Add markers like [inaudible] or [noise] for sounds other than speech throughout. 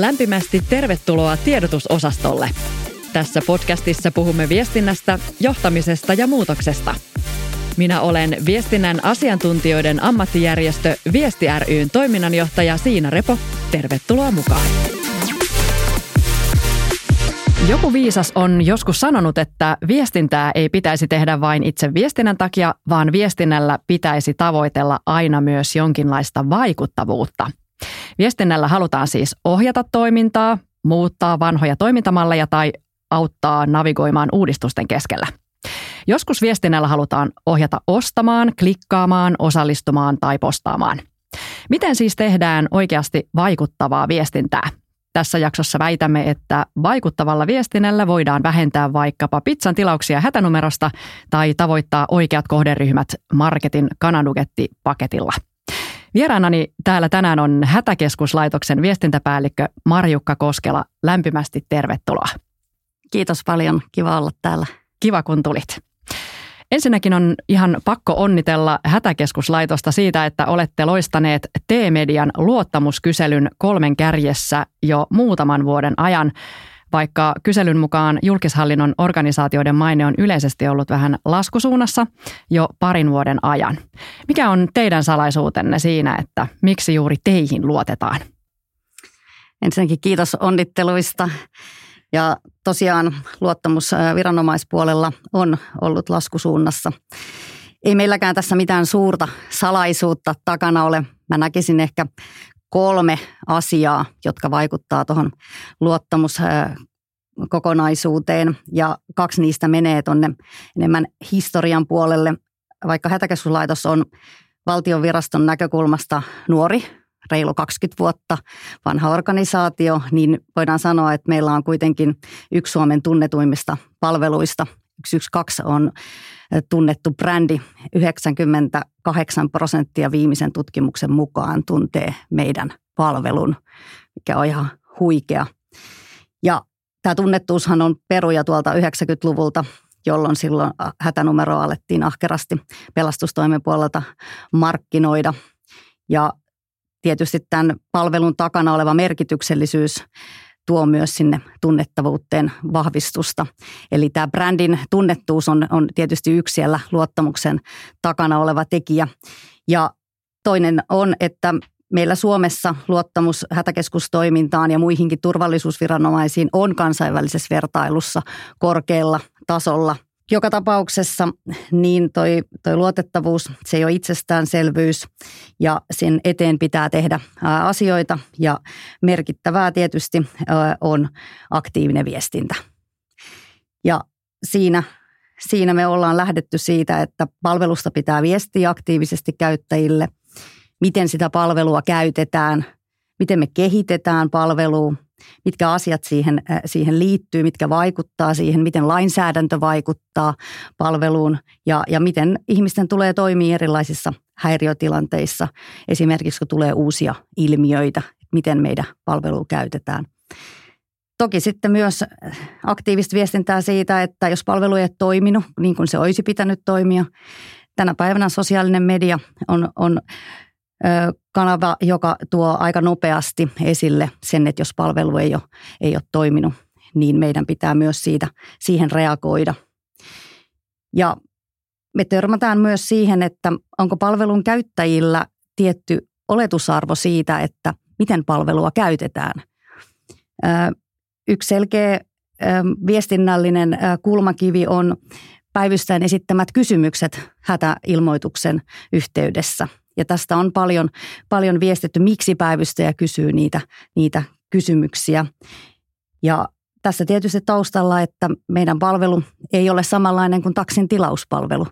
Lämpimästi tervetuloa tiedotusosastolle. Tässä podcastissa puhumme viestinnästä, johtamisesta ja muutoksesta. Minä olen viestinnän asiantuntijoiden ammattijärjestö Viesti ryn toiminnanjohtaja Siina Repo. Tervetuloa mukaan. Joku viisas on joskus sanonut, että viestintää ei pitäisi tehdä vain itse viestinnän takia, vaan viestinnällä pitäisi tavoitella aina myös jonkinlaista vaikuttavuutta. Viestinnällä halutaan siis ohjata toimintaa, muuttaa vanhoja toimintamalleja tai auttaa navigoimaan uudistusten keskellä. Joskus viestinnällä halutaan ohjata ostamaan, klikkaamaan, osallistumaan tai postaamaan. Miten siis tehdään oikeasti vaikuttavaa viestintää? Tässä jaksossa väitämme, että vaikuttavalla viestinnällä voidaan vähentää vaikkapa pizzan tilauksia hätänumerosta tai tavoittaa oikeat kohderyhmät marketin kananugetti-paketilla. Vieraanani täällä tänään on Hätäkeskuslaitoksen viestintäpäällikkö Marjukka Koskela. Lämpimästi tervetuloa. Kiitos paljon. Kiva olla täällä. Kiva kun tulit. Ensinnäkin on ihan pakko onnitella Hätäkeskuslaitosta siitä, että olette loistaneet T-median luottamuskyselyn kolmen kärjessä jo muutaman vuoden ajan. Vaikka kyselyn mukaan julkishallinnon organisaatioiden maine on yleisesti ollut vähän laskusuunnassa jo parin vuoden ajan. Mikä on teidän salaisuutenne siinä, että miksi juuri teihin luotetaan? Ensinnäkin kiitos onnitteluista. Ja tosiaan luottamus viranomaispuolella on ollut laskusuunnassa. Ei meilläkään tässä mitään suurta salaisuutta takana ole. Mä näkisin ehkä kolme asiaa, jotka vaikuttaa tuohon luottamuskokonaisuuteen ja kaksi niistä menee tuonne enemmän historian puolelle. Vaikka hätäkeskuslaitos on valtion viraston näkökulmasta nuori reilu 20 vuotta vanha organisaatio, niin voidaan sanoa, että meillä on kuitenkin yksi Suomen tunnetuimmista palveluista. 112 on tunnettu brändi. 98 prosenttia viimeisen tutkimuksen mukaan tuntee meidän palvelun, mikä on ihan huikea. Ja tämä tunnettuushan on peruja tuolta 90-luvulta, jolloin silloin hätänumero alettiin ahkerasti pelastustoimen puolelta markkinoida. Ja tietysti tämän palvelun takana oleva merkityksellisyys tuo myös sinne tunnettavuuteen vahvistusta. Eli tämä brändin tunnettuus on, on tietysti yksi siellä luottamuksen takana oleva tekijä. Ja toinen on, että meillä Suomessa luottamus hätäkeskustoimintaan ja muihinkin turvallisuusviranomaisiin on kansainvälisessä vertailussa korkealla tasolla joka tapauksessa niin toi, toi luotettavuus, se ei ole itsestäänselvyys ja sen eteen pitää tehdä asioita ja merkittävää tietysti on aktiivinen viestintä. Ja siinä, siinä me ollaan lähdetty siitä, että palvelusta pitää viestiä aktiivisesti käyttäjille, miten sitä palvelua käytetään, miten me kehitetään palvelua, mitkä asiat siihen, äh, siihen liittyy, mitkä vaikuttaa siihen, miten lainsäädäntö vaikuttaa palveluun ja, ja miten ihmisten tulee toimia erilaisissa häiriötilanteissa, esimerkiksi kun tulee uusia ilmiöitä, miten meidän palvelua käytetään. Toki sitten myös aktiivista viestintää siitä, että jos palvelu ei ole toiminut niin kuin se olisi pitänyt toimia, tänä päivänä sosiaalinen media on, on kanava, joka tuo aika nopeasti esille sen, että jos palvelu ei ole, ei ole toiminut, niin meidän pitää myös siitä, siihen reagoida. Ja me törmätään myös siihen, että onko palvelun käyttäjillä tietty oletusarvo siitä, että miten palvelua käytetään. Yksi selkeä viestinnällinen kulmakivi on päivystäjän esittämät kysymykset hätäilmoituksen yhteydessä – ja tästä on paljon, paljon viestitty, miksi päivystäjä kysyy niitä, niitä kysymyksiä. Ja tässä tietysti taustalla, että meidän palvelu ei ole samanlainen kuin taksin tilauspalvelu,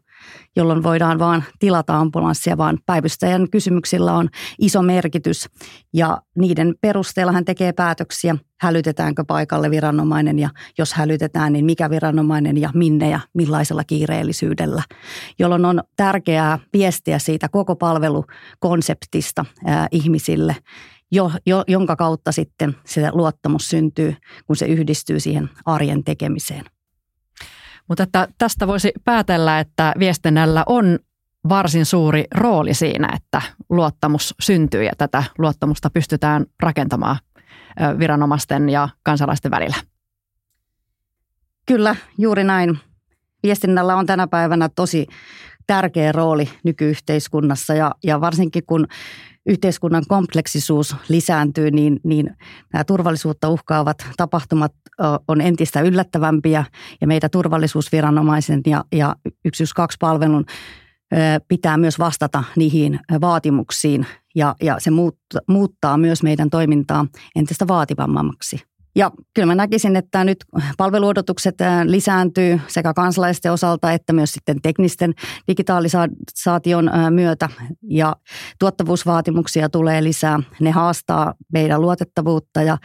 jolloin voidaan vaan tilata ambulanssia, vaan päivystäjän kysymyksillä on iso merkitys. Ja niiden perusteella hän tekee päätöksiä, hälytetäänkö paikalle viranomainen ja jos hälytetään, niin mikä viranomainen ja minne ja millaisella kiireellisyydellä, jolloin on tärkeää viestiä siitä koko palvelukonseptista ää, ihmisille – jo, jo, jonka kautta sitten se luottamus syntyy, kun se yhdistyy siihen arjen tekemiseen. Mutta että tästä voisi päätellä, että viestinnällä on varsin suuri rooli siinä, että luottamus syntyy ja tätä luottamusta pystytään rakentamaan viranomaisten ja kansalaisten välillä. Kyllä, juuri näin. Viestinnällä on tänä päivänä tosi tärkeä rooli nykyyhteiskunnassa ja, ja varsinkin kun yhteiskunnan kompleksisuus lisääntyy, niin, niin nämä turvallisuutta uhkaavat tapahtumat on entistä yllättävämpiä ja meitä turvallisuusviranomaisen ja, ja 112-palvelun pitää myös vastata niihin vaatimuksiin ja, ja se muuttaa myös meidän toimintaa entistä vaativammaksi. Ja kyllä mä näkisin, että nyt palveluodotukset lisääntyy sekä kansalaisten osalta että myös sitten teknisten digitalisaation myötä ja tuottavuusvaatimuksia tulee lisää. Ne haastaa meidän luotettavuutta ja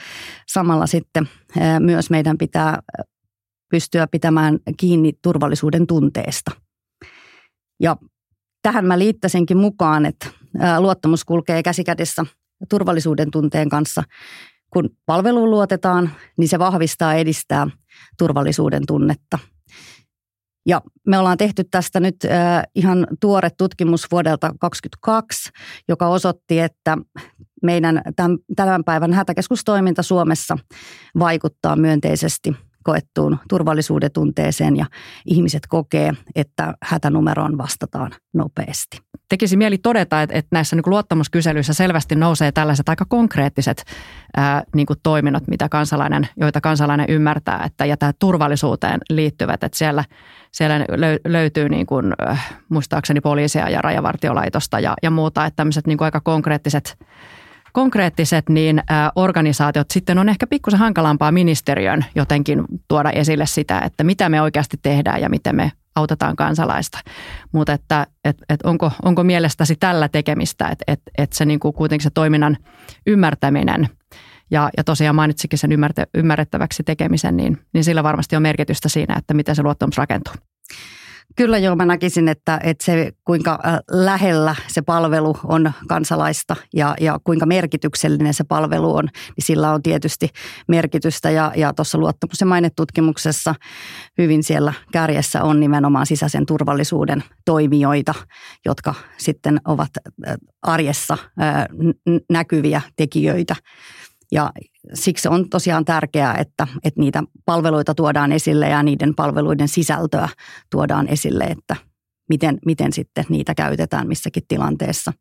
samalla sitten myös meidän pitää pystyä pitämään kiinni turvallisuuden tunteesta. Ja tähän mä liittäisinkin mukaan, että luottamus kulkee käsikädessä turvallisuuden tunteen kanssa – kun palveluun luotetaan, niin se vahvistaa edistää turvallisuuden tunnetta. Ja me ollaan tehty tästä nyt ihan tuore tutkimus vuodelta 2022, joka osoitti, että meidän tämän päivän hätäkeskustoiminta Suomessa vaikuttaa myönteisesti koettuun turvallisuuden tunteeseen ja ihmiset kokee, että hätänumeroon vastataan nopeasti. Tekisi mieli todeta, että, että näissä niin luottamuskyselyissä selvästi nousee tällaiset aika konkreettiset ää, niin toiminnot, mitä kansalainen, joita kansalainen ymmärtää, että ja tämä turvallisuuteen liittyvät, että siellä, siellä löytyy niin kuin, muistaakseni poliisia ja rajavartiolaitosta ja, ja muuta, että tämmöiset niin aika konkreettiset konkreettiset niin organisaatiot sitten on ehkä pikkusen hankalampaa ministeriön jotenkin tuoda esille sitä, että mitä me oikeasti tehdään ja miten me autetaan kansalaista. Mutta että et, et onko, onko mielestäsi tällä tekemistä, että et, et se niin kuin kuitenkin se toiminnan ymmärtäminen ja, ja tosiaan mainitsikin sen ymmärrettäväksi tekemisen, niin, niin sillä varmasti on merkitystä siinä, että miten se luottamus rakentuu. Kyllä joo, mä näkisin, että, että se kuinka äh, lähellä se palvelu on kansalaista ja, ja kuinka merkityksellinen se palvelu on, niin sillä on tietysti merkitystä. Ja, ja tuossa luottamus- ja mainetutkimuksessa hyvin siellä kärjessä on nimenomaan sisäisen turvallisuuden toimijoita, jotka sitten ovat äh, arjessa äh, näkyviä tekijöitä. Ja siksi on tosiaan tärkeää, että, että niitä palveluita tuodaan esille ja niiden palveluiden sisältöä tuodaan esille, että miten, miten sitten niitä käytetään missäkin tilanteessa.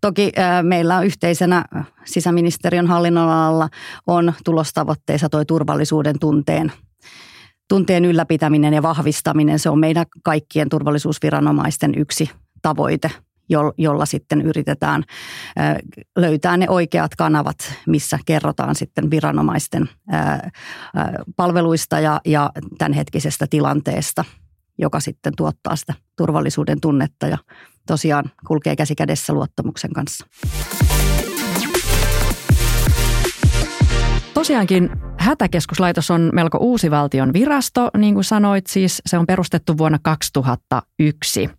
Toki meillä on yhteisenä sisäministeriön hallinnonalalla on tulostavoitteissa tuo turvallisuuden tunteen tunteen ylläpitäminen ja vahvistaminen, se on meidän kaikkien turvallisuusviranomaisten yksi tavoite jolla sitten yritetään löytää ne oikeat kanavat, missä kerrotaan sitten viranomaisten palveluista ja, tämänhetkisestä tilanteesta, joka sitten tuottaa sitä turvallisuuden tunnetta ja tosiaan kulkee käsi kädessä luottamuksen kanssa. Tosiaankin Hätäkeskuslaitos on melko uusi valtion virasto, niin kuin sanoit, siis se on perustettu vuonna 2001.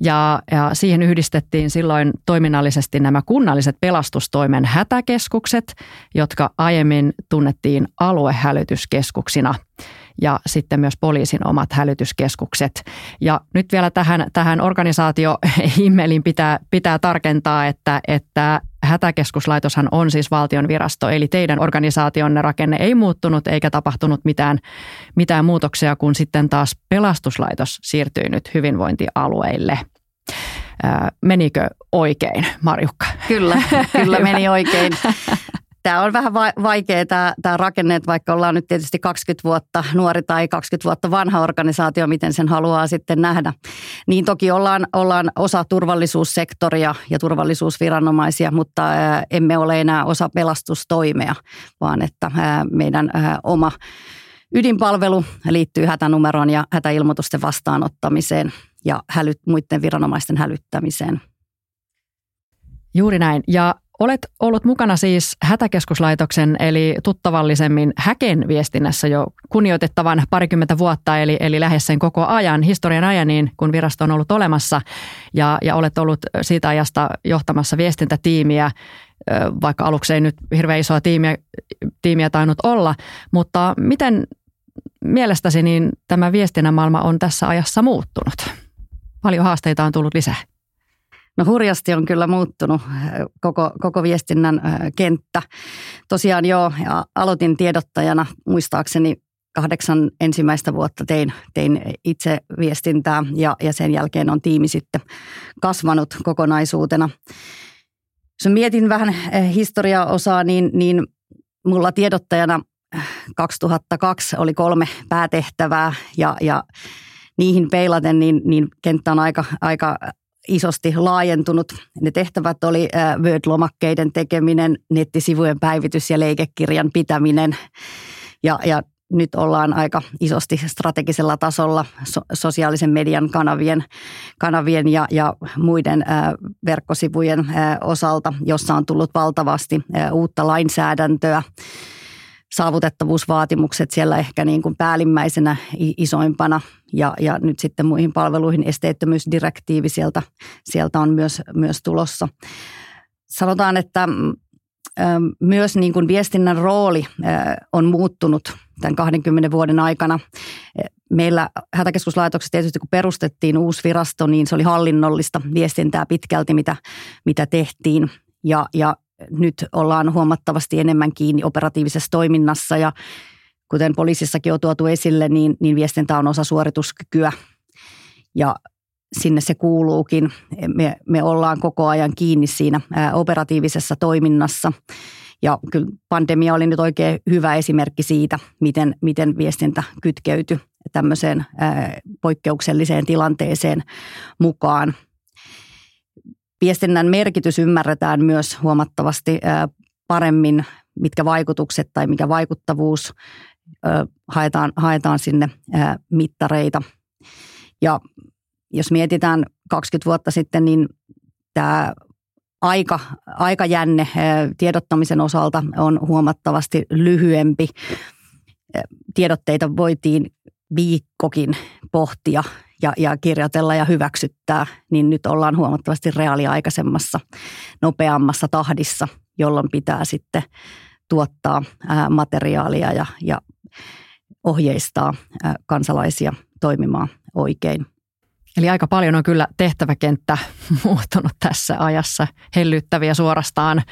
Ja, ja siihen yhdistettiin silloin toiminnallisesti nämä kunnalliset pelastustoimen hätäkeskukset, jotka aiemmin tunnettiin aluehälytyskeskuksina ja sitten myös poliisin omat hälytyskeskukset. Ja nyt vielä tähän, tähän organisaatio-himmelin pitää, pitää tarkentaa, että, että hätäkeskuslaitoshan on siis valtion virasto, eli teidän organisaationne rakenne ei muuttunut eikä tapahtunut mitään, mitään muutoksia, kun sitten taas pelastuslaitos siirtyi nyt hyvinvointialueille. Menikö oikein, Marjukka? Kyllä, kyllä meni oikein. [laughs] Tämä on vähän vaikea tämä, tämä rakenne, että vaikka ollaan nyt tietysti 20 vuotta nuori tai 20 vuotta vanha organisaatio, miten sen haluaa sitten nähdä. Niin toki ollaan, ollaan osa turvallisuussektoria ja turvallisuusviranomaisia, mutta emme ole enää osa pelastustoimea, vaan että meidän oma ydinpalvelu liittyy hätänumeroon ja hätäilmoitusten vastaanottamiseen ja hälyt, muiden viranomaisten hälyttämiseen. Juuri näin. Ja Olet ollut mukana siis Hätäkeskuslaitoksen eli tuttavallisemmin Häken viestinnässä jo kunnioitettavan parikymmentä vuotta, eli, eli lähes sen koko ajan, historian ajan, niin kun virasto on ollut olemassa ja, ja olet ollut siitä ajasta johtamassa viestintätiimiä, vaikka aluksi ei nyt hirveän isoa tiimiä, tiimiä tainnut olla, mutta miten mielestäsi niin tämä viestinnän maailma on tässä ajassa muuttunut? Paljon haasteita on tullut lisää. No hurjasti on kyllä muuttunut koko, koko viestinnän kenttä. Tosiaan joo, ja aloitin tiedottajana muistaakseni kahdeksan ensimmäistä vuotta tein, tein itse viestintää ja, ja sen jälkeen on tiimi sitten kasvanut kokonaisuutena. Jos mietin vähän historiaosaa, niin, niin mulla tiedottajana 2002 oli kolme päätehtävää ja, ja niihin peilaten niin, niin kenttä on aika, aika isosti laajentunut. Ne tehtävät oli Word-lomakkeiden tekeminen, nettisivujen päivitys ja leikekirjan pitäminen. Ja, ja nyt ollaan aika isosti strategisella tasolla so, sosiaalisen median kanavien, kanavien ja, ja muiden ä, verkkosivujen ä, osalta, jossa on tullut valtavasti ä, uutta lainsäädäntöä saavutettavuusvaatimukset siellä ehkä niin kuin päällimmäisenä isoimpana ja, ja nyt sitten muihin palveluihin esteettömyysdirektiivi sieltä, sieltä on myös, myös tulossa. Sanotaan, että myös niin kuin viestinnän rooli on muuttunut tämän 20 vuoden aikana. Meillä hätäkeskuslaitoksessa tietysti kun perustettiin uusi virasto, niin se oli hallinnollista viestintää pitkälti, mitä, mitä tehtiin. Ja, ja nyt ollaan huomattavasti enemmän kiinni operatiivisessa toiminnassa ja kuten poliisissakin on tuotu esille, niin, niin viestintä on osa suorituskykyä ja sinne se kuuluukin. Me, me ollaan koko ajan kiinni siinä operatiivisessa toiminnassa ja kyllä pandemia oli nyt oikein hyvä esimerkki siitä, miten, miten viestintä kytkeytyi tämmöiseen poikkeukselliseen tilanteeseen mukaan viestinnän merkitys ymmärretään myös huomattavasti paremmin, mitkä vaikutukset tai mikä vaikuttavuus haetaan, haetaan sinne mittareita. Ja jos mietitään 20 vuotta sitten, niin tämä aika, aikajänne tiedottamisen osalta on huomattavasti lyhyempi. Tiedotteita voitiin viikkokin pohtia ja, ja kirjoitella ja hyväksyttää, niin nyt ollaan huomattavasti reaaliaikaisemmassa, nopeammassa tahdissa, jolloin pitää sitten tuottaa ää, materiaalia ja, ja ohjeistaa ää, kansalaisia toimimaan oikein. Eli aika paljon on kyllä tehtäväkenttä [laughs] muuttunut tässä ajassa, hellyttäviä suorastaan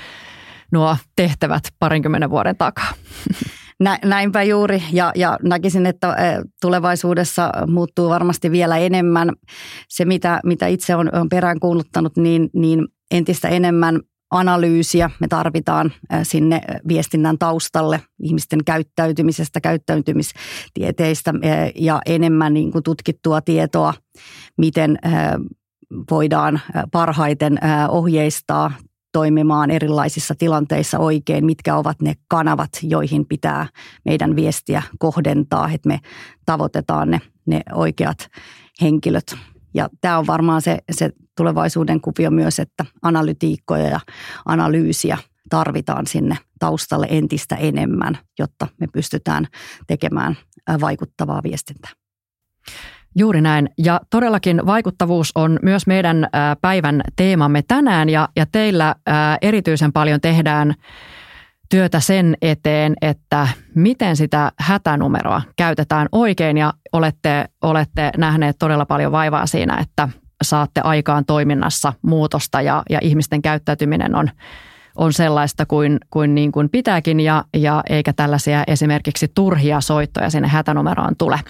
nuo tehtävät parinkymmenen vuoden takaa. [laughs] Nä, näinpä juuri ja, ja näkisin, että tulevaisuudessa muuttuu varmasti vielä enemmän. Se, mitä, mitä itse on, on peräänkuuluttanut, niin, niin entistä enemmän analyysiä me tarvitaan sinne viestinnän taustalle ihmisten käyttäytymisestä, käyttäytymistieteistä ja enemmän niin kuin tutkittua tietoa, miten voidaan parhaiten ohjeistaa toimimaan erilaisissa tilanteissa oikein, mitkä ovat ne kanavat, joihin pitää meidän viestiä kohdentaa, että me tavoitetaan ne, ne oikeat henkilöt. Ja tämä on varmaan se, se tulevaisuuden kuvio myös, että analytiikkoja ja analyysiä tarvitaan sinne taustalle entistä enemmän, jotta me pystytään tekemään vaikuttavaa viestintää. Juuri näin. Ja todellakin vaikuttavuus on myös meidän päivän teemamme tänään ja, ja teillä erityisen paljon tehdään työtä sen eteen, että miten sitä hätänumeroa käytetään oikein ja olette, olette nähneet todella paljon vaivaa siinä, että saatte aikaan toiminnassa muutosta ja, ja ihmisten käyttäytyminen on on sellaista kuin, kuin, niin kuin pitääkin ja, ja eikä tällaisia esimerkiksi turhia soittoja sinne hätänumeroon tule.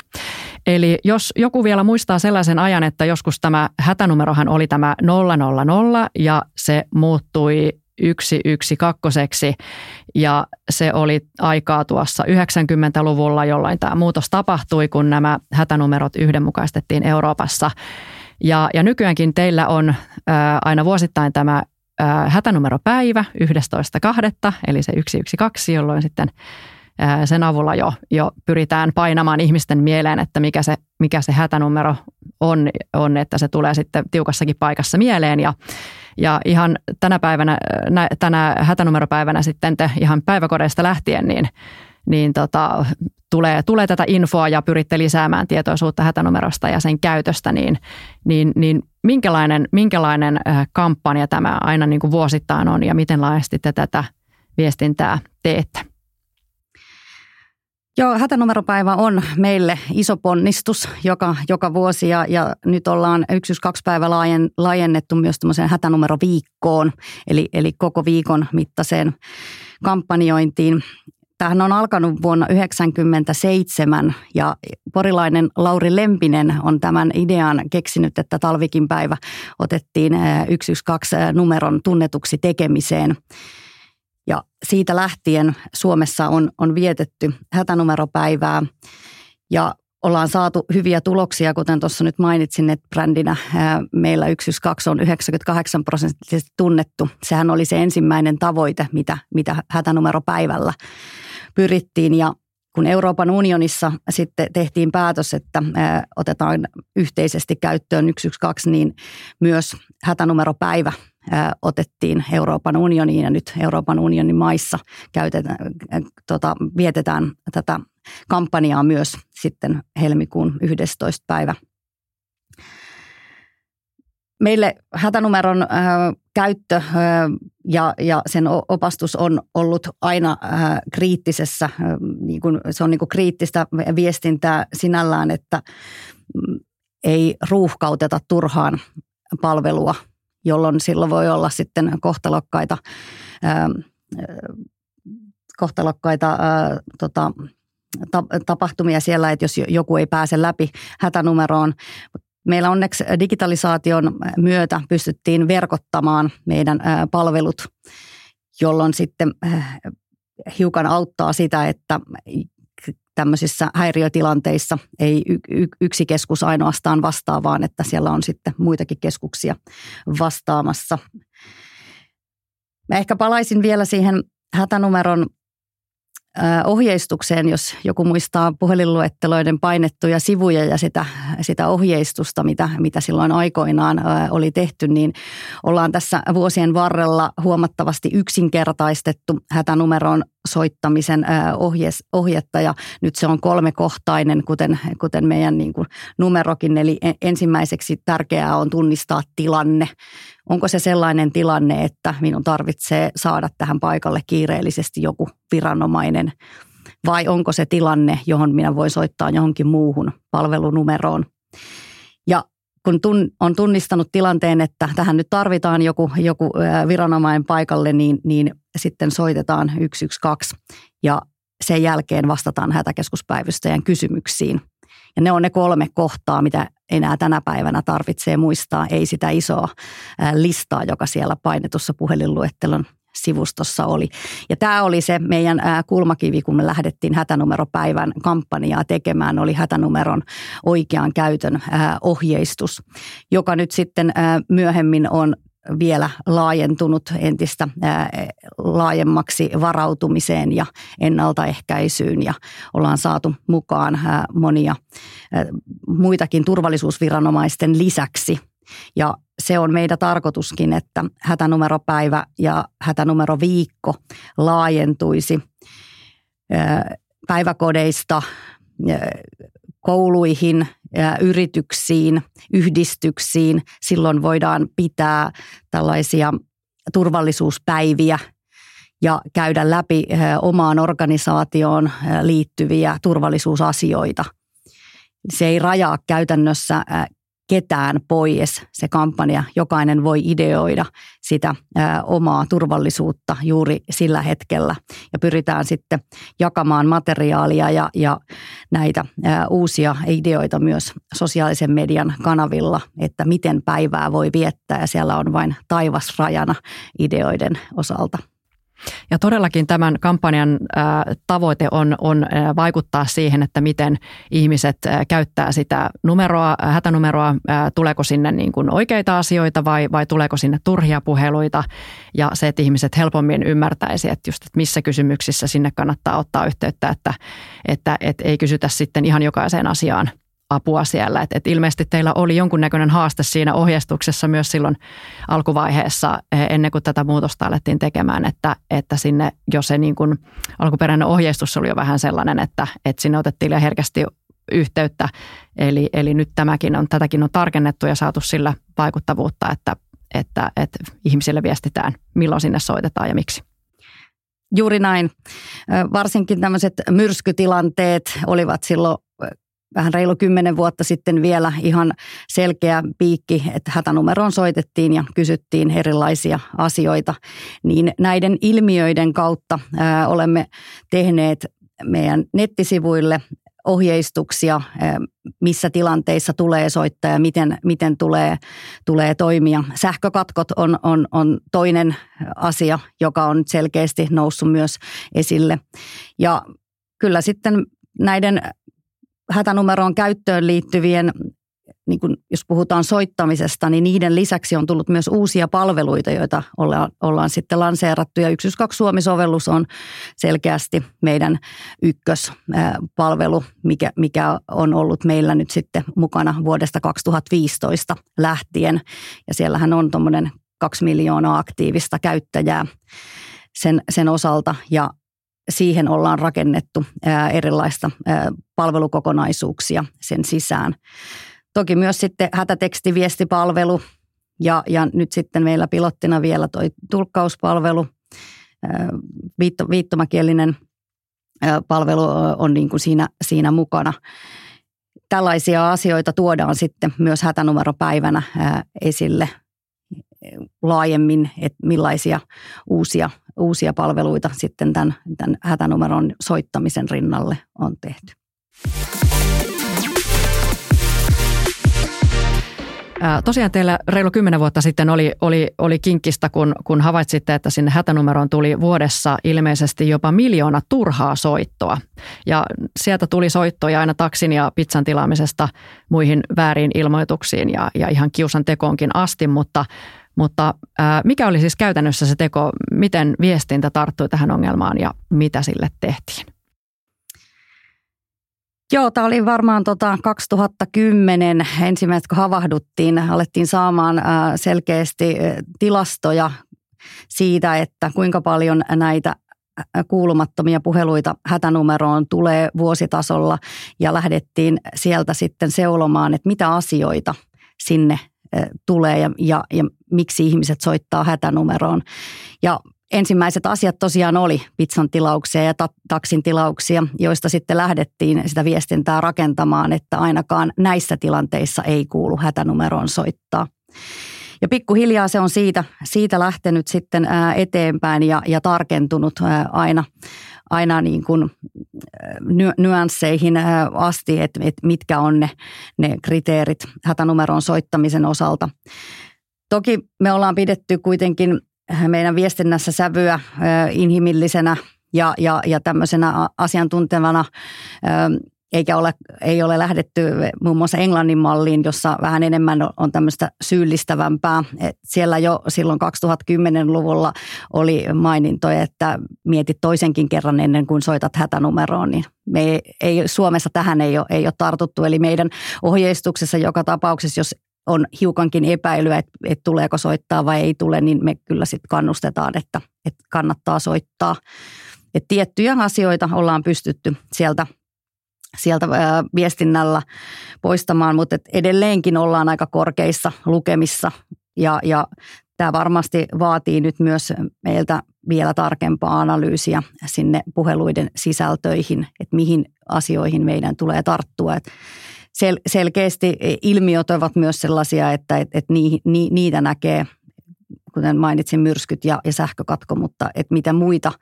Eli jos joku vielä muistaa sellaisen ajan, että joskus tämä hätänumerohan oli tämä 000 ja se muuttui 112 ja se oli aikaa tuossa 90-luvulla, jolloin tämä muutos tapahtui, kun nämä hätänumerot yhdenmukaistettiin Euroopassa. Ja, ja nykyäänkin teillä on ää, aina vuosittain tämä hätänumeropäivä 11.2. eli se 112, jolloin sitten sen avulla jo, jo pyritään painamaan ihmisten mieleen, että mikä se, mikä se hätänumero on, on, että se tulee sitten tiukassakin paikassa mieleen. Ja, ja ihan tänä päivänä, tänä hätänumeropäivänä sitten te ihan päiväkodeista lähtien, niin, niin tota, tulee, tulee tätä infoa ja pyritte lisäämään tietoisuutta hätänumerosta ja sen käytöstä, niin, niin, niin minkälainen, minkälainen kampanja tämä aina niin kuin vuosittain on ja miten laajasti te tätä viestintää teette? Joo, hätänumeropäivä on meille iso ponnistus joka, joka vuosi ja, ja nyt ollaan 112 päivä laajen, laajennettu myös tämmöiseen hätänumeroviikkoon, eli, eli koko viikon mittaiseen kampanjointiin. Tämähän on alkanut vuonna 1997 ja porilainen Lauri Lempinen on tämän idean keksinyt, että talvikin päivä otettiin 112 numeron tunnetuksi tekemiseen. Siitä lähtien Suomessa on, on vietetty hätänumeropäivää ja ollaan saatu hyviä tuloksia, kuten tuossa nyt mainitsin, että brändinä meillä 112 on 98 prosenttisesti tunnettu. Sehän oli se ensimmäinen tavoite, mitä, mitä hätänumeropäivällä pyrittiin ja kun Euroopan unionissa sitten tehtiin päätös, että otetaan yhteisesti käyttöön 112, niin myös hätänumeropäivä otettiin Euroopan unioniin ja nyt Euroopan unionin maissa käytetään, tota, vietetään tätä kampanjaa myös sitten helmikuun 11. päivä. Meille hätänumeron äh, käyttö äh, ja, ja sen opastus on ollut aina äh, kriittisessä, äh, niin kuin, se on niin kriittistä viestintää sinällään, että mm, ei ruuhkauteta turhaan palvelua – jolloin silloin voi olla sitten kohtalokkaita, kohtalokkaita tota, tapahtumia siellä, että jos joku ei pääse läpi hätänumeroon. Meillä onneksi digitalisaation myötä pystyttiin verkottamaan meidän palvelut, jolloin sitten hiukan auttaa sitä, että tämmöisissä häiriötilanteissa ei yksi keskus ainoastaan vastaa, vaan että siellä on sitten muitakin keskuksia vastaamassa. Mä ehkä palaisin vielä siihen hätänumeron ohjeistukseen, jos joku muistaa puhelinluetteloiden painettuja sivuja ja sitä, sitä ohjeistusta, mitä, mitä silloin aikoinaan oli tehty, niin ollaan tässä vuosien varrella huomattavasti yksinkertaistettu hätänumeron soittamisen ohjes, ohjetta ja nyt se on kolmekohtainen, kuten, kuten meidän niin kuin numerokin. Eli ensimmäiseksi tärkeää on tunnistaa tilanne. Onko se sellainen tilanne, että minun tarvitsee saada tähän paikalle kiireellisesti joku viranomainen vai onko se tilanne, johon minä voin soittaa johonkin muuhun palvelunumeroon. Kun tun, on tunnistanut tilanteen, että tähän nyt tarvitaan joku, joku viranomainen paikalle, niin, niin sitten soitetaan 112 ja sen jälkeen vastataan hätäkeskuspäivystäjän kysymyksiin. Ja ne on ne kolme kohtaa, mitä enää tänä päivänä tarvitsee muistaa, ei sitä isoa listaa, joka siellä painetussa puhelinluettelon sivustossa oli. Ja tämä oli se meidän kulmakivi, kun me lähdettiin hätänumeropäivän kampanjaa tekemään, oli hätänumeron oikean käytön ohjeistus, joka nyt sitten myöhemmin on vielä laajentunut entistä laajemmaksi varautumiseen ja ennaltaehkäisyyn ja ollaan saatu mukaan monia muitakin turvallisuusviranomaisten lisäksi. Ja se on meidän tarkoituskin, että hätänumeropäivä ja hätänumeroviikko laajentuisi päiväkodeista kouluihin, yrityksiin, yhdistyksiin. Silloin voidaan pitää tällaisia turvallisuuspäiviä ja käydä läpi omaan organisaatioon liittyviä turvallisuusasioita. Se ei rajaa käytännössä ketään pois se kampanja. Jokainen voi ideoida sitä ää, omaa turvallisuutta juuri sillä hetkellä. Ja pyritään sitten jakamaan materiaalia ja, ja näitä ää, uusia ideoita myös sosiaalisen median kanavilla, että miten päivää voi viettää. Ja siellä on vain taivas rajana ideoiden osalta. Ja todellakin tämän kampanjan tavoite on, on vaikuttaa siihen, että miten ihmiset käyttää sitä numeroa, hätänumeroa, tuleeko sinne niin kuin oikeita asioita vai, vai tuleeko sinne turhia puheluita. Ja se, että ihmiset helpommin ymmärtäisi, että just että missä kysymyksissä sinne kannattaa ottaa yhteyttä, että, että, että ei kysytä sitten ihan jokaiseen asiaan – apua siellä. Et, et ilmeisesti teillä oli jonkunnäköinen haaste siinä ohjeistuksessa myös silloin alkuvaiheessa eh, ennen kuin tätä muutosta alettiin tekemään, että, että sinne jo se niin kuin alkuperäinen ohjeistus oli jo vähän sellainen, että, että sinne otettiin liian herkästi yhteyttä. Eli, eli nyt tämäkin on, tätäkin on tarkennettu ja saatu sillä vaikuttavuutta, että, että, että ihmisille viestitään, milloin sinne soitetaan ja miksi. juuri näin. Varsinkin tämmöiset myrskytilanteet olivat silloin vähän reilu kymmenen vuotta sitten vielä ihan selkeä piikki, että hätänumeroon soitettiin ja kysyttiin erilaisia asioita. Niin näiden ilmiöiden kautta ää, olemme tehneet meidän nettisivuille ohjeistuksia, missä tilanteissa tulee soittaa ja miten, miten tulee, tulee toimia. Sähkökatkot on, on, on toinen asia, joka on selkeästi noussut myös esille. Ja kyllä sitten näiden hätänumeroon käyttöön liittyvien niin kuin jos puhutaan soittamisesta, niin niiden lisäksi on tullut myös uusia palveluita, joita ollaan, ollaan sitten lanseerattu. Ja 112 Suomi-sovellus on selkeästi meidän ykköspalvelu, mikä, mikä on ollut meillä nyt sitten mukana vuodesta 2015 lähtien. Ja siellähän on tuommoinen kaksi miljoonaa aktiivista käyttäjää sen, sen osalta. Ja siihen ollaan rakennettu erilaista palvelukokonaisuuksia sen sisään. Toki myös sitten hätätekstiviestipalvelu ja, ja nyt sitten meillä pilottina vielä toi tulkkauspalvelu, viitto, viittomakielinen palvelu on niin kuin siinä, siinä mukana. Tällaisia asioita tuodaan sitten myös hätänumeropäivänä esille laajemmin, että millaisia uusia, uusia palveluita sitten tämän, tämän hätänumeron soittamisen rinnalle on tehty. Tosiaan teillä reilu kymmenen vuotta sitten oli, oli, oli kinkkistä, kun, kun havaitsitte, että sinne hätänumeroon tuli vuodessa ilmeisesti jopa miljoona turhaa soittoa. Ja sieltä tuli soittoja aina taksin ja pizzan tilaamisesta muihin väärin ilmoituksiin ja, ja ihan kiusan tekoonkin asti, mutta mutta ää, mikä oli siis käytännössä se teko, miten viestintä tarttui tähän ongelmaan ja mitä sille tehtiin? Joo, tämä oli varmaan tota 2010 ensimmäiset, kun havahduttiin, alettiin saamaan selkeästi tilastoja siitä, että kuinka paljon näitä kuulumattomia puheluita hätänumeroon tulee vuositasolla ja lähdettiin sieltä sitten seulomaan, että mitä asioita sinne tulee ja, ja, ja miksi ihmiset soittaa hätänumeroon. Ja ensimmäiset asiat tosiaan oli pizzan tilauksia ja taksin tilauksia, joista sitten lähdettiin sitä viestintää rakentamaan, että ainakaan näissä tilanteissa ei kuulu hätänumeroon soittaa. Ja pikkuhiljaa se on siitä, siitä lähtenyt sitten eteenpäin ja, ja tarkentunut aina, aina niin kuin nyansseihin asti, että, mitkä on ne, ne kriteerit hätänumeron soittamisen osalta. Toki me ollaan pidetty kuitenkin meidän viestinnässä sävyä inhimillisenä ja, ja, ja tämmöisenä asiantuntevana eikä ole, ei ole lähdetty muun muassa Englannin malliin, jossa vähän enemmän on tämmöistä syyllistävämpää. Et siellä jo silloin 2010-luvulla oli mainintoja, että mietit toisenkin kerran ennen kuin soitat hätänumeroon, niin me ei, ei, Suomessa tähän ei ole, ei ole tartuttu. Eli meidän ohjeistuksessa joka tapauksessa, jos on hiukankin epäilyä, että, että tuleeko soittaa vai ei tule, niin me kyllä sitten kannustetaan, että, että kannattaa soittaa. Et tiettyjä asioita ollaan pystytty sieltä, sieltä viestinnällä poistamaan, mutta edelleenkin ollaan aika korkeissa lukemissa ja, ja tämä varmasti vaatii nyt myös meiltä vielä tarkempaa analyysiä sinne puheluiden sisältöihin, että mihin asioihin meidän tulee tarttua. Et sel, selkeästi ilmiöt ovat myös sellaisia, että et, et ni, ni, niitä näkee, kuten mainitsin, myrskyt ja, ja sähkökatko, mutta että mitä muita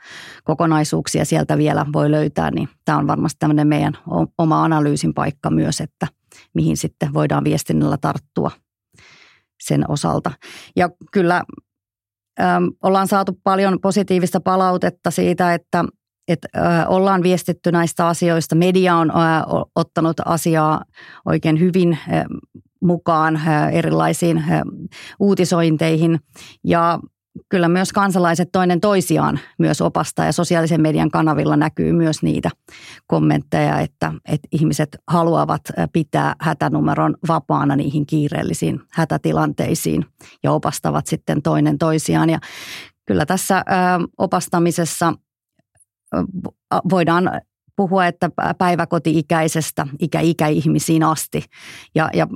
kokonaisuuksia sieltä vielä voi löytää, niin tämä on varmasti tämmöinen meidän oma analyysin paikka myös, että mihin sitten voidaan viestinnällä tarttua sen osalta. Ja kyllä äm, ollaan saatu paljon positiivista palautetta siitä, että että ollaan viestitty näistä asioista. Media on ottanut asiaa oikein hyvin mukaan erilaisiin uutisointeihin ja kyllä myös kansalaiset toinen toisiaan myös opastaa ja sosiaalisen median kanavilla näkyy myös niitä kommentteja, että, että ihmiset haluavat pitää hätänumeron vapaana niihin kiireellisiin hätätilanteisiin ja opastavat sitten toinen toisiaan. Ja kyllä tässä opastamisessa voidaan puhua, että päiväkoti-ikäisestä ikä-ikäihmisiin asti. Ja, ja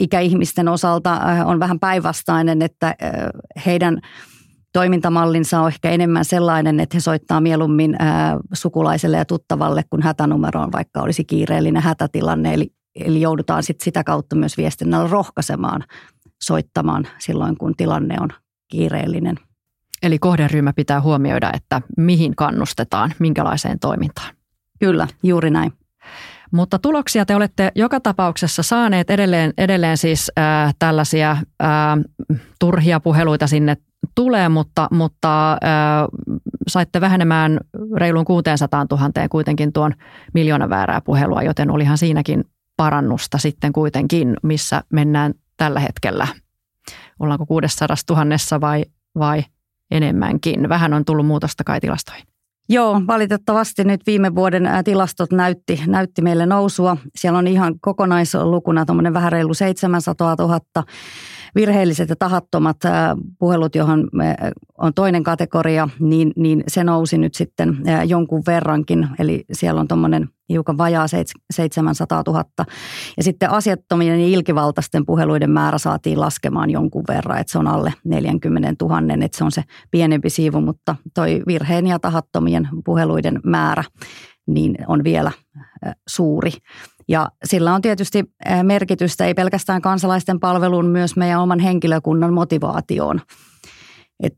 ikäihmisten osalta on vähän päinvastainen, että heidän toimintamallinsa on ehkä enemmän sellainen, että he soittaa mieluummin ää, sukulaiselle ja tuttavalle, kun hätänumeroon vaikka olisi kiireellinen hätätilanne. Eli, eli joudutaan sit sitä kautta myös viestinnällä rohkaisemaan soittamaan silloin, kun tilanne on kiireellinen. Eli kohderyhmä pitää huomioida, että mihin kannustetaan, minkälaiseen toimintaan. Kyllä, juuri näin. Mutta tuloksia te olette joka tapauksessa saaneet edelleen, edelleen siis äh, tällaisia äh, turhia puheluita sinne tulee, mutta, mutta äh, saitte vähenemään reilun 600 000 kuitenkin tuon miljoona väärää puhelua, joten olihan siinäkin parannusta sitten kuitenkin, missä mennään tällä hetkellä. Ollaanko 600 000 vai, vai enemmänkin? Vähän on tullut muutosta kai tilastoihin. Joo, valitettavasti nyt viime vuoden tilastot näytti, näytti meille nousua. Siellä on ihan kokonaislukuna tuommoinen vähän reilu 700 000 virheelliset ja tahattomat puhelut, johon on toinen kategoria, niin, niin se nousi nyt sitten jonkun verrankin. Eli siellä on tuommoinen hiukan vajaa 700 000. Ja sitten asiattomien ja ilkivaltaisten puheluiden määrä saatiin laskemaan jonkun verran, että se on alle 40 000, että se on se pienempi siivu, mutta toi virheen ja tahattomien puheluiden määrä niin on vielä suuri. Ja sillä on tietysti merkitystä ei pelkästään kansalaisten palveluun, myös meidän oman henkilökunnan motivaatioon. Et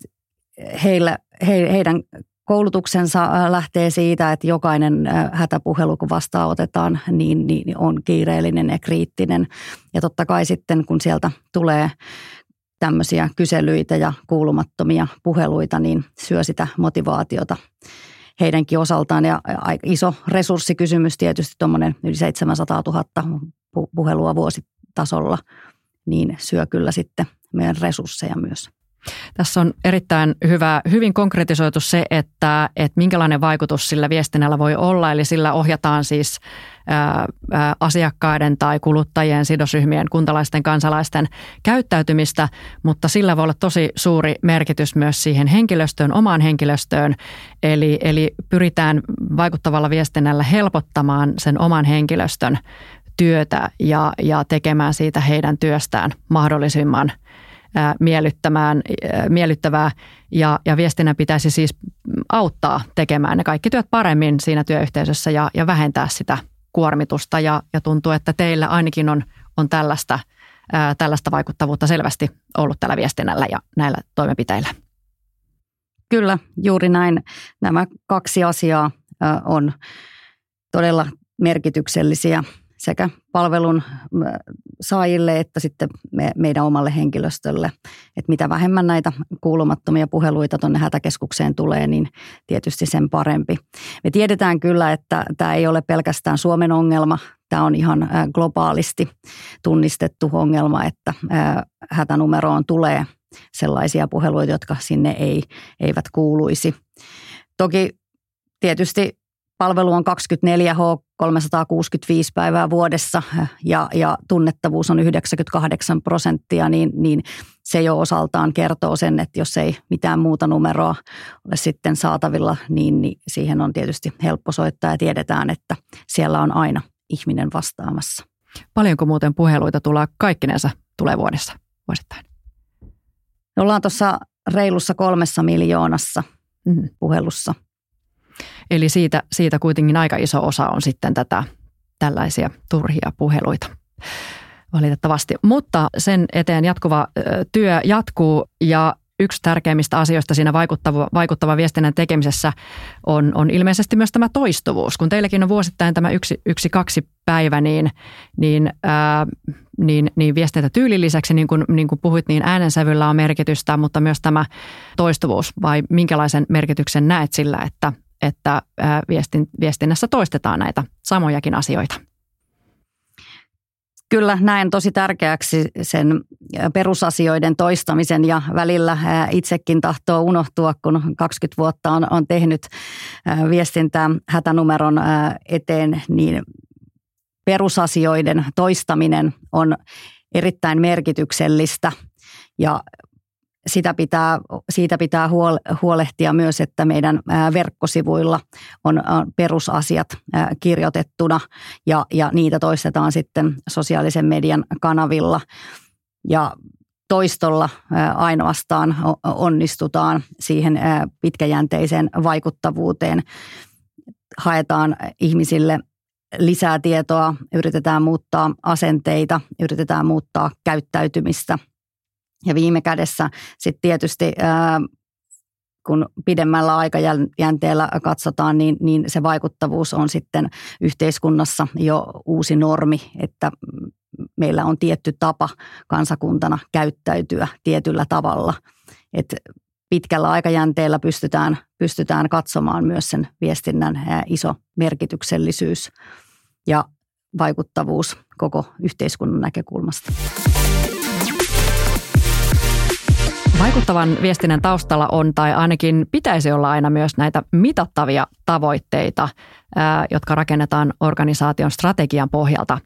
heillä, he, heidän koulutuksensa lähtee siitä, että jokainen hätäpuhelu, kun vastaanotetaan, niin, niin on kiireellinen ja kriittinen. Ja totta kai sitten, kun sieltä tulee tämmöisiä kyselyitä ja kuulumattomia puheluita, niin syö sitä motivaatiota heidänkin osaltaan. Ja iso resurssikysymys tietysti tuommoinen yli 700 000 puhelua vuositasolla, niin syö kyllä sitten meidän resursseja myös. Tässä on erittäin hyvä, hyvin konkretisoitu se, että, että minkälainen vaikutus sillä viestinnällä voi olla. Eli sillä ohjataan siis asiakkaiden tai kuluttajien, sidosryhmien, kuntalaisten, kansalaisten käyttäytymistä, mutta sillä voi olla tosi suuri merkitys myös siihen henkilöstöön, omaan henkilöstöön. Eli, eli pyritään vaikuttavalla viestinnällä helpottamaan sen oman henkilöstön työtä ja, ja tekemään siitä heidän työstään mahdollisimman – miellyttämään, miellyttävää ja, ja viestinnän pitäisi siis auttaa tekemään ne kaikki työt paremmin siinä työyhteisössä ja, ja vähentää sitä kuormitusta ja, ja tuntuu, että teillä ainakin on, on tällaista, ää, tällaista vaikuttavuutta selvästi ollut tällä viestinnällä ja näillä toimenpiteillä. Kyllä, juuri näin. Nämä kaksi asiaa on todella merkityksellisiä sekä palvelun saajille että sitten me, meidän omalle henkilöstölle. Että mitä vähemmän näitä kuulumattomia puheluita tuonne hätäkeskukseen tulee, niin tietysti sen parempi. Me tiedetään kyllä, että tämä ei ole pelkästään Suomen ongelma. Tämä on ihan globaalisti tunnistettu ongelma, että hätänumeroon tulee sellaisia puheluita, jotka sinne ei, eivät kuuluisi. Toki tietysti palvelu on 24H 365 päivää vuodessa ja, ja tunnettavuus on 98 prosenttia, niin, niin se jo osaltaan kertoo sen, että jos ei mitään muuta numeroa ole sitten saatavilla, niin, niin siihen on tietysti helppo soittaa ja tiedetään, että siellä on aina ihminen vastaamassa. Paljonko muuten puheluita tulee kaikkinensa tulee vuodessa vuosittain? Me ollaan tuossa reilussa kolmessa miljoonassa mm-hmm. puhelussa – Eli siitä, siitä kuitenkin aika iso osa on sitten tätä tällaisia turhia puheluita valitettavasti. Mutta sen eteen jatkuva työ jatkuu ja yksi tärkeimmistä asioista siinä vaikuttava, vaikuttava viestinnän tekemisessä on, on ilmeisesti myös tämä toistuvuus. Kun teilläkin on vuosittain tämä yksi, yksi kaksi päivä, niin, niin, ää, niin, niin viestintätyylin lisäksi, niin kuin, niin kuin puhuit, niin äänensävyllä on merkitystä, mutta myös tämä toistuvuus. Vai minkälaisen merkityksen näet sillä, että, että viestin, viestinnässä toistetaan näitä samojakin asioita. Kyllä näen tosi tärkeäksi sen perusasioiden toistamisen ja välillä itsekin tahtoo unohtua, kun 20 vuotta on, on tehnyt viestintää hätänumeron eteen, niin perusasioiden toistaminen on erittäin merkityksellistä ja sitä pitää, siitä pitää huolehtia myös, että meidän verkkosivuilla on perusasiat kirjoitettuna ja, ja niitä toistetaan sitten sosiaalisen median kanavilla. Ja toistolla ainoastaan onnistutaan siihen pitkäjänteiseen vaikuttavuuteen. Haetaan ihmisille lisää tietoa, yritetään muuttaa asenteita, yritetään muuttaa käyttäytymistä. Ja viime kädessä sitten tietysti kun pidemmällä aikajänteellä katsotaan, niin, niin se vaikuttavuus on sitten yhteiskunnassa jo uusi normi, että meillä on tietty tapa kansakuntana käyttäytyä tietyllä tavalla. Et pitkällä aikajänteellä pystytään, pystytään katsomaan myös sen viestinnän iso merkityksellisyys ja vaikuttavuus koko yhteiskunnan näkökulmasta. Vaikuttavan viestinnän taustalla on tai ainakin pitäisi olla aina myös näitä mitattavia tavoitteita, jotka rakennetaan organisaation strategian pohjalta.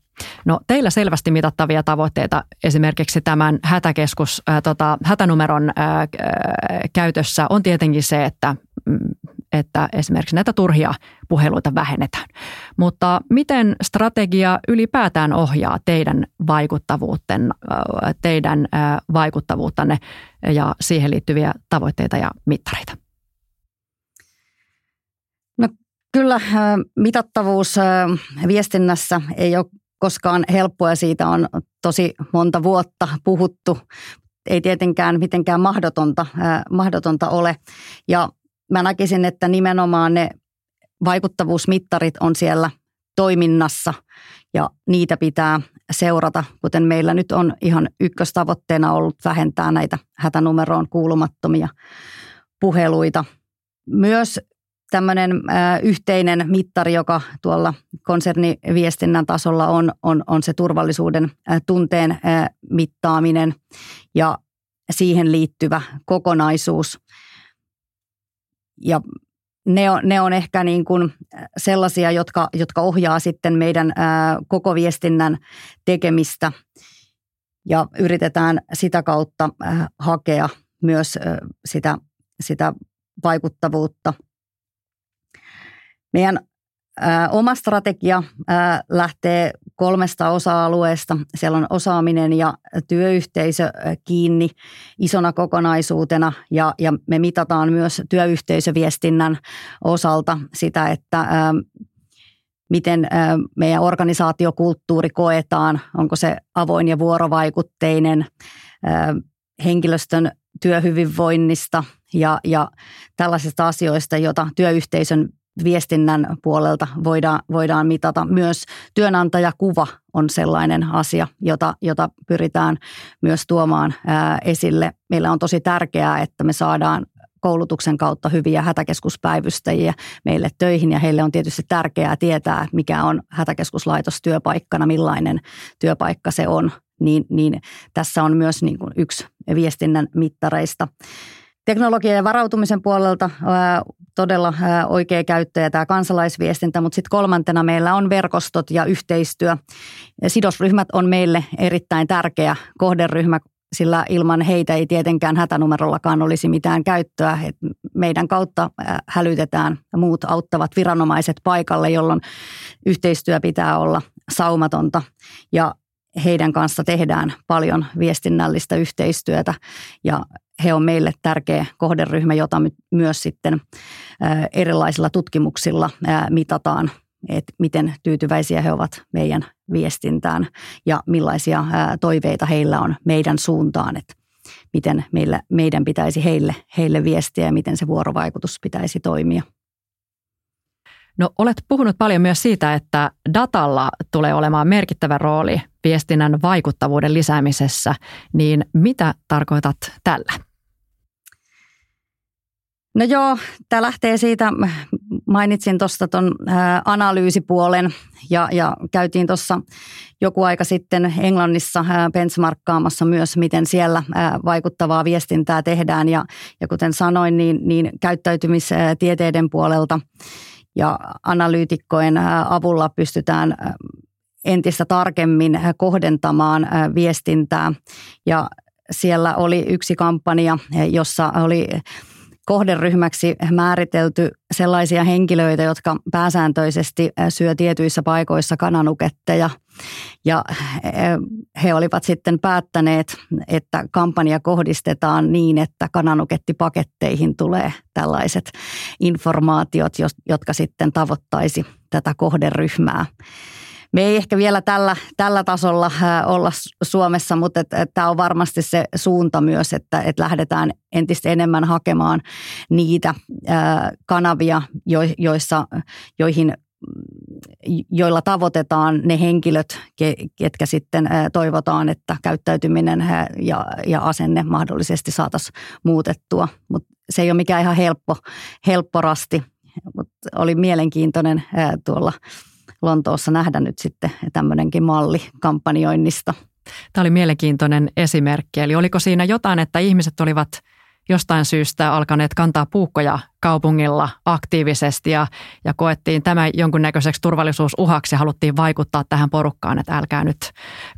No teillä selvästi mitattavia tavoitteita esimerkiksi tämän hätäkeskus, ää, tota, hätänumeron ää, käytössä on tietenkin se, että että esimerkiksi näitä turhia puheluita vähennetään. Mutta miten strategia ylipäätään ohjaa teidän vaikuttavuutten, teidän vaikuttavuuttanne ja siihen liittyviä tavoitteita ja mittareita? No kyllä mitattavuus viestinnässä ei ole koskaan helppoa. Siitä on tosi monta vuotta puhuttu. Ei tietenkään mitenkään mahdotonta, mahdotonta ole. Ja mä näkisin, että nimenomaan ne vaikuttavuusmittarit on siellä toiminnassa ja niitä pitää seurata, kuten meillä nyt on ihan ykköstavoitteena ollut vähentää näitä hätänumeroon kuulumattomia puheluita. Myös tämmöinen yhteinen mittari, joka tuolla konserniviestinnän tasolla on, on, on se turvallisuuden tunteen mittaaminen ja siihen liittyvä kokonaisuus. Ja ne on, ne on ehkä niin kuin sellaisia, jotka, jotka ohjaa sitten meidän ää, koko viestinnän tekemistä ja yritetään sitä kautta ää, hakea myös ää, sitä, sitä vaikuttavuutta. Meidän Oma strategia lähtee kolmesta osa-alueesta. Siellä on osaaminen ja työyhteisö kiinni isona kokonaisuutena ja, ja me mitataan myös työyhteisöviestinnän osalta sitä, että miten meidän organisaatiokulttuuri koetaan, onko se avoin ja vuorovaikutteinen, henkilöstön työhyvinvoinnista ja, ja tällaisista asioista, joita työyhteisön viestinnän puolelta voidaan, voidaan mitata. Myös työnantajakuva on sellainen asia, jota, jota pyritään myös tuomaan ää, esille. Meillä on tosi tärkeää, että me saadaan koulutuksen kautta hyviä hätäkeskuspäivystäjiä meille töihin ja heille on tietysti tärkeää tietää, mikä on hätäkeskuslaitos työpaikkana, millainen työpaikka se on. Niin, niin tässä on myös niin kuin yksi viestinnän mittareista. Teknologia- ja varautumisen puolelta todella oikea käyttö ja tämä kansalaisviestintä, mutta sitten kolmantena meillä on verkostot ja yhteistyö. Sidosryhmät on meille erittäin tärkeä kohderyhmä, sillä ilman heitä ei tietenkään hätänumerollakaan olisi mitään käyttöä. Et meidän kautta hälytetään muut auttavat viranomaiset paikalle, jolloin yhteistyö pitää olla saumatonta. Ja heidän kanssa tehdään paljon viestinnällistä yhteistyötä ja he on meille tärkeä kohderyhmä, jota myös sitten erilaisilla tutkimuksilla mitataan, että miten tyytyväisiä he ovat meidän viestintään ja millaisia toiveita heillä on meidän suuntaan, että miten meillä, meidän pitäisi heille, heille viestiä ja miten se vuorovaikutus pitäisi toimia. No olet puhunut paljon myös siitä, että datalla tulee olemaan merkittävä rooli viestinnän vaikuttavuuden lisäämisessä, niin mitä tarkoitat tällä? No joo, tämä lähtee siitä, mainitsin tuosta tuon analyysipuolen ja, ja käytiin tuossa joku aika sitten Englannissa benchmarkkaamassa myös, miten siellä vaikuttavaa viestintää tehdään ja, ja kuten sanoin, niin, niin käyttäytymistieteiden puolelta ja analyytikkojen avulla pystytään entistä tarkemmin kohdentamaan viestintää. Ja siellä oli yksi kampanja, jossa oli kohderyhmäksi määritelty sellaisia henkilöitä, jotka pääsääntöisesti syö tietyissä paikoissa kananuketteja. Ja he olivat sitten päättäneet, että kampanja kohdistetaan niin, että kananukettipaketteihin tulee tällaiset informaatiot, jotka sitten tavoittaisi tätä kohderyhmää me ei ehkä vielä tällä, tällä tasolla olla Suomessa, mutta tämä on varmasti se suunta myös, että et lähdetään entistä enemmän hakemaan niitä kanavia, joissa, joihin joilla tavoitetaan ne henkilöt, ketkä sitten toivotaan, että käyttäytyminen ja, ja asenne mahdollisesti saataisiin muutettua. Mutta se ei ole mikään ihan helppo, helpporasti, mutta oli mielenkiintoinen tuolla Lontoossa nähdä nyt sitten tämmöinenkin malli kampanjoinnista. Tämä oli mielenkiintoinen esimerkki. Eli oliko siinä jotain, että ihmiset olivat jostain syystä alkaneet kantaa puukkoja kaupungilla aktiivisesti ja, ja koettiin tämä jonkunnäköiseksi turvallisuusuhaksi ja haluttiin vaikuttaa tähän porukkaan, että älkää nyt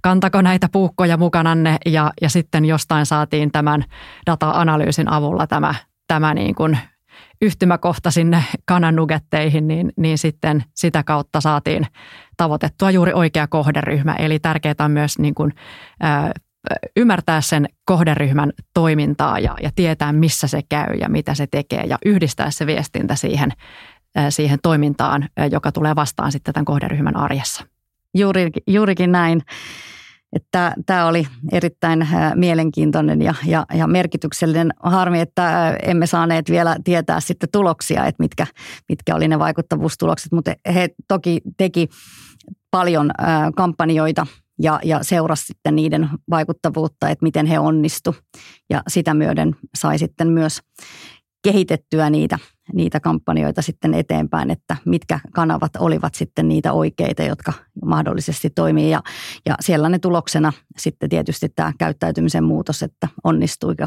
kantako näitä puukkoja mukananne ja, ja sitten jostain saatiin tämän data-analyysin avulla tämä, tämä niin kuin yhtymäkohta sinne kananugetteihin, niin, niin sitten sitä kautta saatiin tavoitettua juuri oikea kohderyhmä. Eli tärkeää on myös niin kuin, ää, ymmärtää sen kohderyhmän toimintaa ja, ja tietää, missä se käy ja mitä se tekee ja yhdistää se viestintä siihen, ää, siihen toimintaan, ää, joka tulee vastaan sitten tämän kohderyhmän arjessa. Juuri, juurikin näin. Että tämä oli erittäin mielenkiintoinen ja, ja, ja merkityksellinen. Harmi, että emme saaneet vielä tietää sitten tuloksia, että mitkä, mitkä oli ne vaikuttavuustulokset, mutta he toki teki paljon kampanjoita ja, ja seurasi sitten niiden vaikuttavuutta, että miten he onnistu. Ja sitä myöden sai sitten myös kehitettyä niitä, niitä kampanjoita sitten eteenpäin, että mitkä kanavat olivat sitten niitä oikeita, jotka mahdollisesti toimii. Ja, ja siellä ne tuloksena sitten tietysti tämä käyttäytymisen muutos, että onnistuiko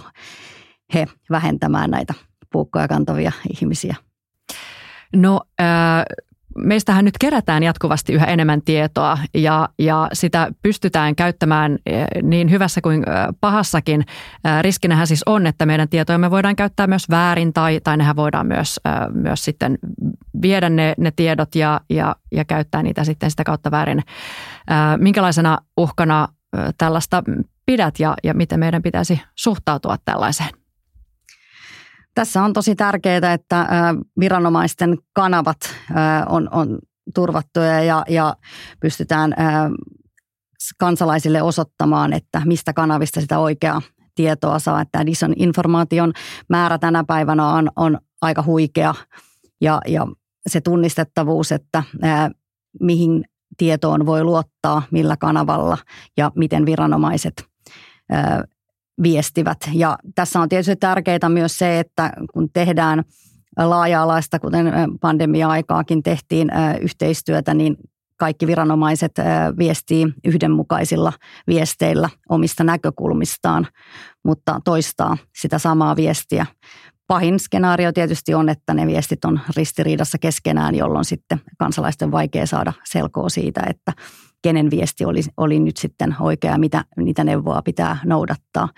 he vähentämään näitä puukkoja kantavia ihmisiä. No äh, meistähän nyt kerätään jatkuvasti yhä enemmän tietoa ja, ja sitä pystytään käyttämään eh, niin hyvässä kuin eh, pahassakin. Eh, riskinähän siis on, että meidän tietoja me voidaan käyttää myös väärin tai, tai nehän voidaan myös, myös sitten viedä ne, ne tiedot ja, ja, ja käyttää niitä sitten sitä kautta väärin. Minkälaisena uhkana tällaista pidät ja, ja miten meidän pitäisi suhtautua tällaiseen? Tässä on tosi tärkeää, että viranomaisten kanavat on, on turvattuja ja, ja pystytään kansalaisille osoittamaan, että mistä kanavista sitä oikeaa tietoa saa. Että informaation määrä tänä päivänä on, on aika huikea ja, ja se tunnistettavuus, että ää, mihin tietoon voi luottaa, millä kanavalla ja miten viranomaiset ää, viestivät. Ja tässä on tietysti tärkeää myös se, että kun tehdään laaja-alaista, kuten pandemia-aikaakin tehtiin yhteistyötä, niin kaikki viranomaiset viestii yhdenmukaisilla viesteillä omista näkökulmistaan, mutta toistaa sitä samaa viestiä. Pahin skenaario tietysti on, että ne viestit on ristiriidassa keskenään, jolloin sitten kansalaisten vaikea saada selkoa siitä, että kenen viesti oli, oli nyt sitten oikea, mitä niitä neuvoa pitää noudattaa.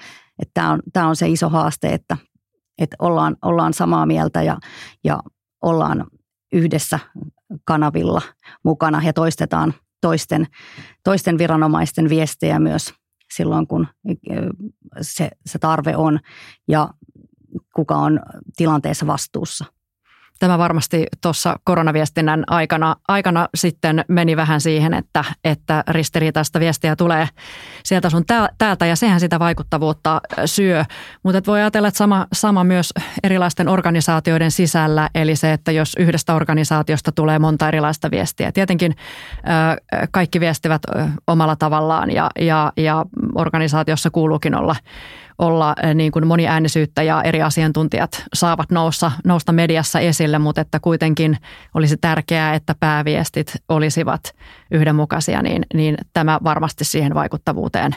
Tämä on, tämä on se iso haaste, että, että ollaan, ollaan samaa mieltä ja, ja ollaan yhdessä kanavilla mukana ja toistetaan toisten, toisten viranomaisten viestejä myös silloin, kun se, se tarve on ja kuka on tilanteessa vastuussa. Tämä varmasti tuossa koronaviestinnän aikana, aikana sitten meni vähän siihen, että, että ristiriitaista viestiä tulee sieltä sun täältä ja sehän sitä vaikuttavuutta syö. Mutta voi ajatella, että sama, sama myös erilaisten organisaatioiden sisällä, eli se, että jos yhdestä organisaatiosta tulee monta erilaista viestiä. Tietenkin kaikki viestivät omalla tavallaan ja, ja, ja organisaatiossa kuuluukin olla olla eh, niin kuin moniäänisyyttä ja eri asiantuntijat saavat nousta, nousta mediassa esille, mutta että kuitenkin olisi tärkeää, että pääviestit olisivat yhdenmukaisia, niin, niin tämä varmasti siihen vaikuttavuuteen,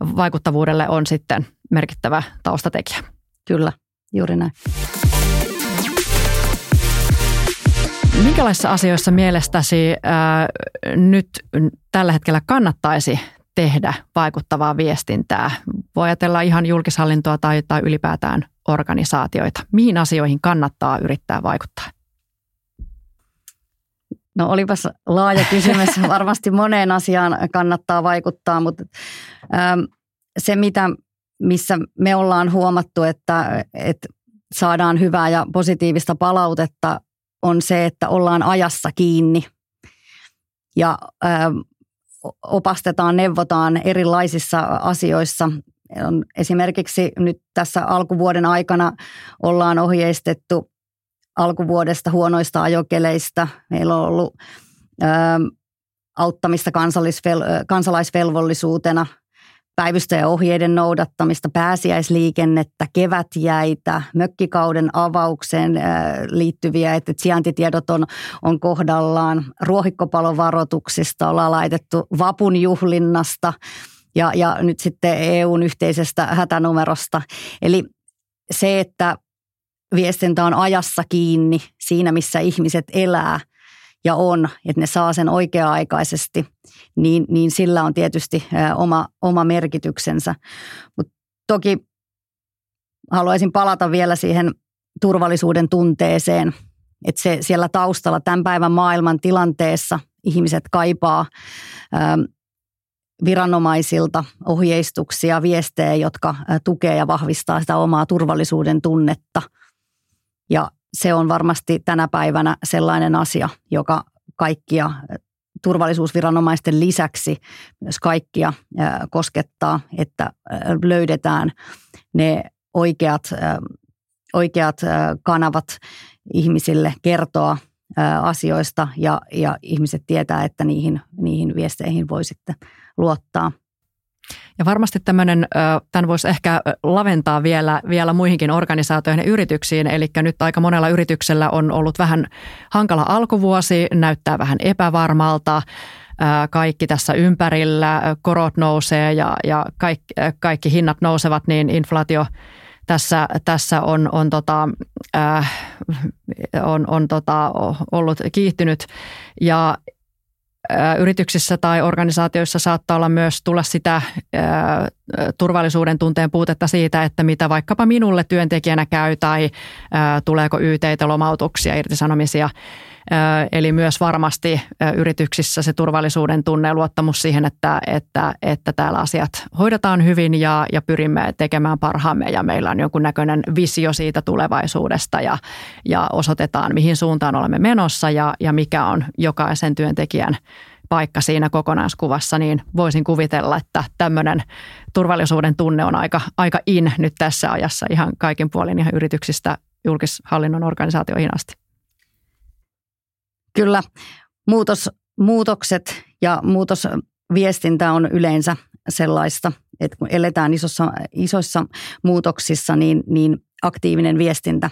vaikuttavuudelle on sitten merkittävä taustatekijä. Kyllä, juuri näin. Minkälaisissa asioissa mielestäsi ää, nyt tällä hetkellä kannattaisi tehdä vaikuttavaa viestintää. Voi ajatella ihan julkishallintoa tai, tai ylipäätään organisaatioita? Mihin asioihin kannattaa yrittää vaikuttaa? No olipas laaja kysymys. [laughs] Varmasti moneen asiaan kannattaa vaikuttaa, mutta ähm, se mitä, missä me ollaan huomattu, että, että saadaan hyvää ja positiivista palautetta, on se, että ollaan ajassa kiinni ja ähm, opastetaan, neuvotaan erilaisissa asioissa. Esimerkiksi nyt tässä alkuvuoden aikana ollaan ohjeistettu alkuvuodesta huonoista ajokeleistä. Meillä on ollut auttamista kansalaisvelvollisuutena, päivystäjäohjeiden noudattamista, pääsiäisliikennettä, kevätjäitä, mökkikauden avaukseen liittyviä, että sijaintitiedot on, on kohdallaan, ruohikkopalovaroituksista ollaan laitettu vapun juhlinnasta ja, ja nyt sitten EUn yhteisestä hätänumerosta. Eli se, että viestintä on ajassa kiinni siinä, missä ihmiset elää ja on, että ne saa sen oikea-aikaisesti, niin, niin sillä on tietysti oma, oma merkityksensä. Mutta toki haluaisin palata vielä siihen turvallisuuden tunteeseen, että se siellä taustalla tämän päivän maailman tilanteessa ihmiset kaipaa viranomaisilta ohjeistuksia, viestejä, jotka tukee ja vahvistaa sitä omaa turvallisuuden tunnetta – ja se on varmasti tänä päivänä sellainen asia, joka kaikkia turvallisuusviranomaisten lisäksi myös kaikkia koskettaa, että löydetään ne oikeat, oikeat kanavat ihmisille kertoa asioista ja, ja ihmiset tietää, että niihin, niihin viesteihin voi sitten luottaa. Ja varmasti tämmöinen, tämän voisi ehkä laventaa vielä, vielä muihinkin organisaatioihin ja yrityksiin. Eli nyt aika monella yrityksellä on ollut vähän hankala alkuvuosi, näyttää vähän epävarmalta. Kaikki tässä ympärillä, korot nousee ja, ja kaikki, kaikki hinnat nousevat, niin inflaatio tässä, tässä on, on, tota, äh, on, on tota, ollut kiihtynyt. Ja, yrityksissä tai organisaatioissa saattaa olla myös tulla sitä turvallisuuden tunteen puutetta siitä, että mitä vaikkapa minulle työntekijänä käy tai tuleeko YT, lomautuksia, irtisanomisia – Eli myös varmasti yrityksissä se turvallisuuden tunne ja luottamus siihen, että, että, että täällä asiat hoidetaan hyvin ja, ja pyrimme tekemään parhaamme ja meillä on jonkunnäköinen visio siitä tulevaisuudesta ja, ja osoitetaan, mihin suuntaan olemme menossa ja, ja mikä on jokaisen työntekijän paikka siinä kokonaiskuvassa, niin voisin kuvitella, että tämmöinen turvallisuuden tunne on aika, aika in nyt tässä ajassa ihan kaikin puolin ihan yrityksistä julkishallinnon organisaatioihin asti. Kyllä, muutos, muutokset ja muutosviestintä on yleensä sellaista, että kun eletään isossa, isoissa muutoksissa, niin, niin aktiivinen viestintä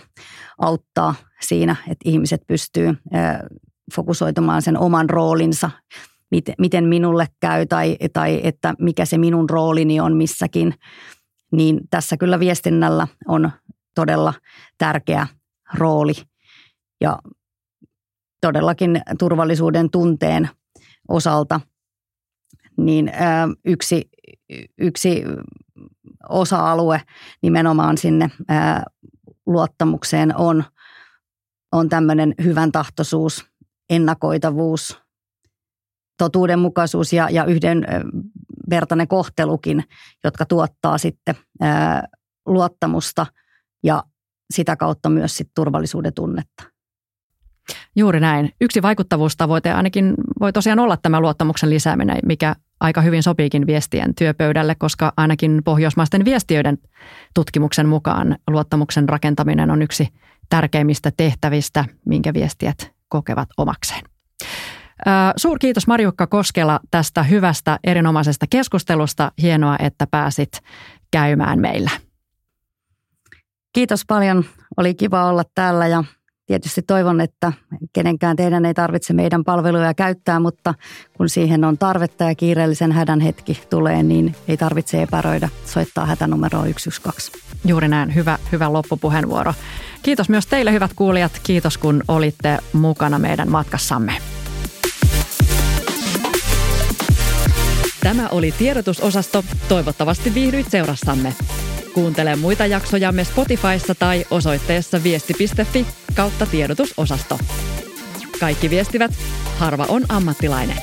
auttaa siinä, että ihmiset pystyy fokusoitumaan sen oman roolinsa, miten, minulle käy tai, tai että mikä se minun roolini on missäkin. Niin tässä kyllä viestinnällä on todella tärkeä rooli. Ja todellakin turvallisuuden tunteen osalta, niin yksi, yksi osa-alue nimenomaan sinne luottamukseen on, on tämmöinen hyvän tahtoisuus, ennakoitavuus, totuudenmukaisuus ja, ja yhdenvertainen kohtelukin, jotka tuottaa sitten luottamusta ja sitä kautta myös sit turvallisuuden tunnetta. Juuri näin. Yksi vaikuttavuustavoite ainakin voi tosiaan olla tämä luottamuksen lisääminen, mikä aika hyvin sopiikin viestien työpöydälle, koska ainakin pohjoismaisten viestiöiden tutkimuksen mukaan luottamuksen rakentaminen on yksi tärkeimmistä tehtävistä, minkä viestijät kokevat omakseen. Suurkiitos Marjukka Koskela tästä hyvästä, erinomaisesta keskustelusta. Hienoa, että pääsit käymään meillä. Kiitos paljon. Oli kiva olla täällä ja Tietysti toivon, että kenenkään teidän ei tarvitse meidän palveluja käyttää, mutta kun siihen on tarvetta ja kiireellisen hädän hetki tulee, niin ei tarvitse epäröidä soittaa hätänumeroa 112. Juuri näin, hyvä, hyvä loppupuheenvuoro. Kiitos myös teille hyvät kuulijat, kiitos kun olitte mukana meidän matkassamme. Tämä oli tiedotusosasto. Toivottavasti viihdyit seurassamme. Kuuntele muita jaksojamme Spotifyssa tai osoitteessa viesti.fi kautta tiedotusosasto. Kaikki viestivät, harva on ammattilainen.